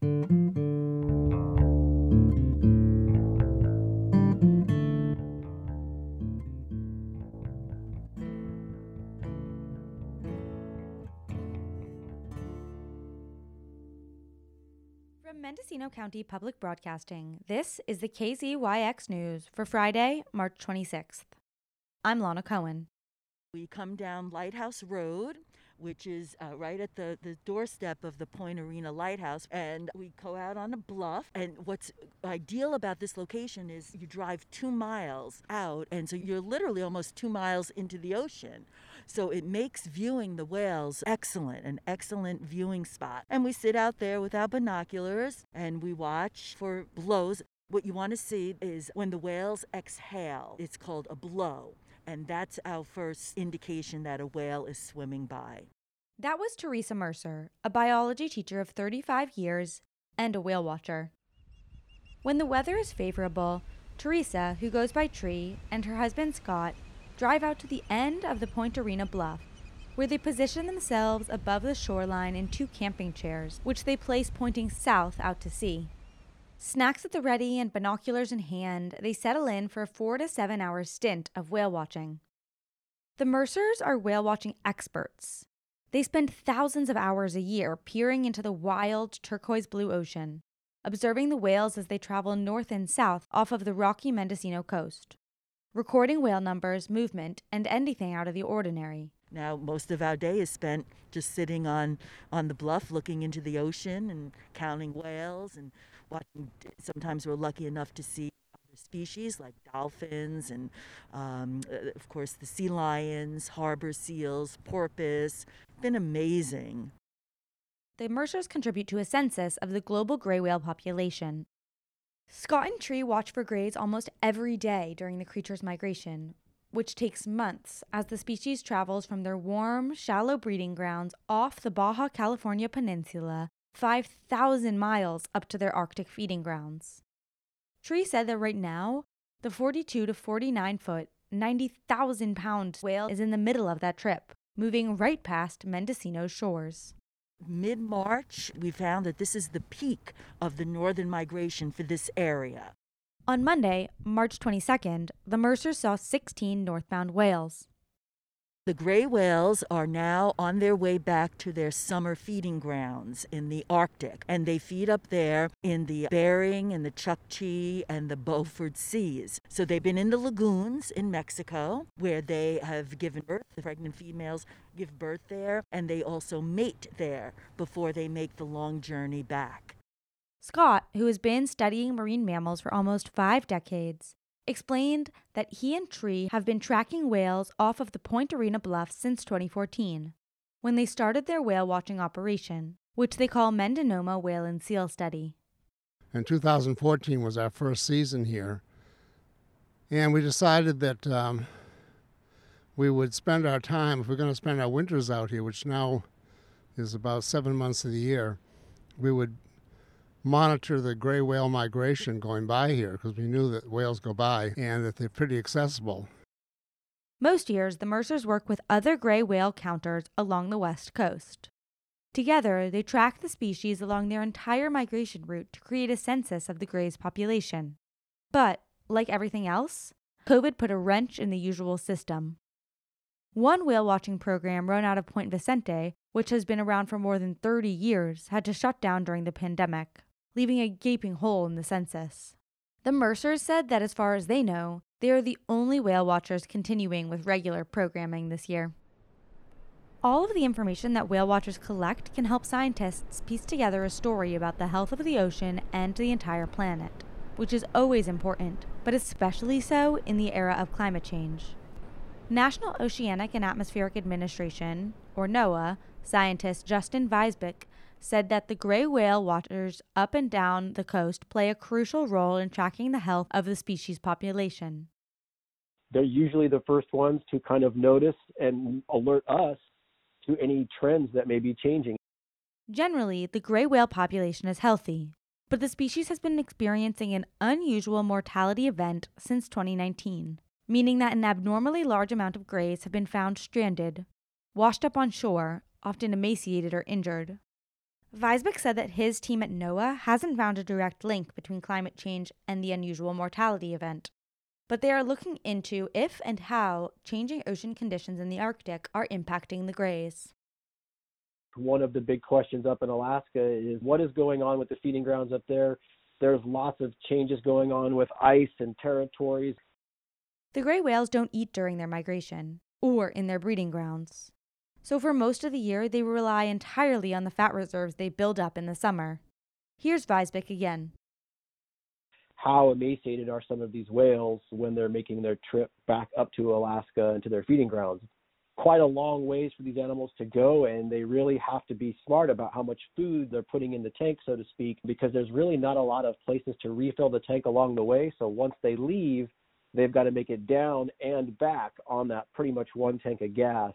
From Mendocino County Public Broadcasting, this is the KZYX News for Friday, March 26th. I'm Lana Cohen. We come down Lighthouse Road, which is uh, right at the, the doorstep of the Point Arena Lighthouse, and we go out on a bluff. And what's ideal about this location is you drive two miles out, and so you're literally almost two miles into the ocean. So it makes viewing the whales excellent, an excellent viewing spot. And we sit out there with our binoculars and we watch for blows. What you want to see is when the whales exhale, it's called a blow. And that's our first indication that a whale is swimming by. That was Teresa Mercer, a biology teacher of 35 years and a whale watcher. When the weather is favorable, Teresa, who goes by Tree, and her husband Scott drive out to the end of the Point Arena bluff, where they position themselves above the shoreline in two camping chairs, which they place pointing south out to sea. Snacks at the ready and binoculars in hand, they settle in for a four to seven hour stint of whale watching. The Mercers are whale watching experts. They spend thousands of hours a year peering into the wild turquoise blue ocean, observing the whales as they travel north and south off of the rocky Mendocino coast recording whale numbers, movement, and anything out of the ordinary. Now, most of our day is spent just sitting on, on the bluff looking into the ocean and counting whales and watching. Sometimes we're lucky enough to see other species like dolphins and, um, uh, of course, the sea lions, harbor seals, porpoise. Been amazing. The Mercers contribute to a census of the global gray whale population, Scott and Tree watch for grays almost every day during the creature's migration, which takes months as the species travels from their warm, shallow breeding grounds off the Baja California peninsula 5,000 miles up to their Arctic feeding grounds. Tree said that right now, the 42 to 49 foot, 90,000 pound whale is in the middle of that trip, moving right past Mendocino's shores mid March, we found that this is the peak of the northern migration for this area. On Monday, March 22nd, the Mercer saw 16 northbound whales. The gray whales are now on their way back to their summer feeding grounds in the Arctic, and they feed up there in the Bering and the Chukchi and the Beaufort Seas. So they've been in the lagoons in Mexico where they have given birth. The pregnant females give birth there, and they also mate there before they make the long journey back. Scott, who has been studying marine mammals for almost five decades, explained that he and Tree have been tracking whales off of the Point Arena Bluff since 2014, when they started their whale watching operation, which they call Mendonoma Whale and Seal Study. And 2014 was our first season here, and we decided that um, we would spend our time, if we're going to spend our winters out here, which now is about seven months of the year, we would monitor the gray whale migration going by here because we knew that whales go by and that they're pretty accessible. Most years, the Mercers work with other gray whale counters along the west coast. Together, they track the species along their entire migration route to create a census of the gray's population. But, like everything else, COVID put a wrench in the usual system. One whale watching program run out of Point Vicente, which has been around for more than 30 years, had to shut down during the pandemic leaving a gaping hole in the census. The Mercers said that as far as they know, they are the only whale watchers continuing with regular programming this year. All of the information that whale watchers collect can help scientists piece together a story about the health of the ocean and the entire planet, which is always important, but especially so in the era of climate change. National Oceanic and Atmospheric Administration, or NOAA, scientist Justin Weisbach said that the gray whale watchers up and down the coast play a crucial role in tracking the health of the species population. They're usually the first ones to kind of notice and alert us to any trends that may be changing. Generally, the gray whale population is healthy, but the species has been experiencing an unusual mortality event since 2019, meaning that an abnormally large amount of grays have been found stranded, washed up on shore, often emaciated or injured. Weisbeck said that his team at NOAA hasn't found a direct link between climate change and the unusual mortality event, but they are looking into if and how changing ocean conditions in the Arctic are impacting the grays. One of the big questions up in Alaska is what is going on with the feeding grounds up there? There's lots of changes going on with ice and territories. The gray whales don't eat during their migration or in their breeding grounds. So for most of the year, they rely entirely on the fat reserves they build up in the summer. Here's Weisbeck again. How emaciated are some of these whales when they're making their trip back up to Alaska and to their feeding grounds? Quite a long ways for these animals to go, and they really have to be smart about how much food they're putting in the tank, so to speak, because there's really not a lot of places to refill the tank along the way. So once they leave, they've got to make it down and back on that pretty much one tank of gas.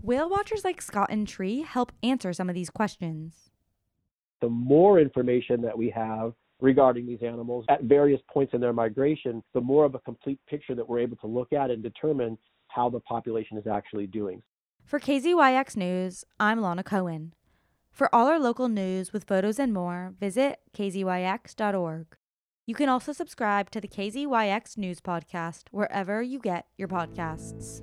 Whale watchers like Scott and Tree help answer some of these questions. The more information that we have regarding these animals at various points in their migration, the more of a complete picture that we're able to look at and determine how the population is actually doing. For KZYX News, I'm Lana Cohen. For all our local news with photos and more, visit kzyx.org. You can also subscribe to the KZYX News Podcast wherever you get your podcasts.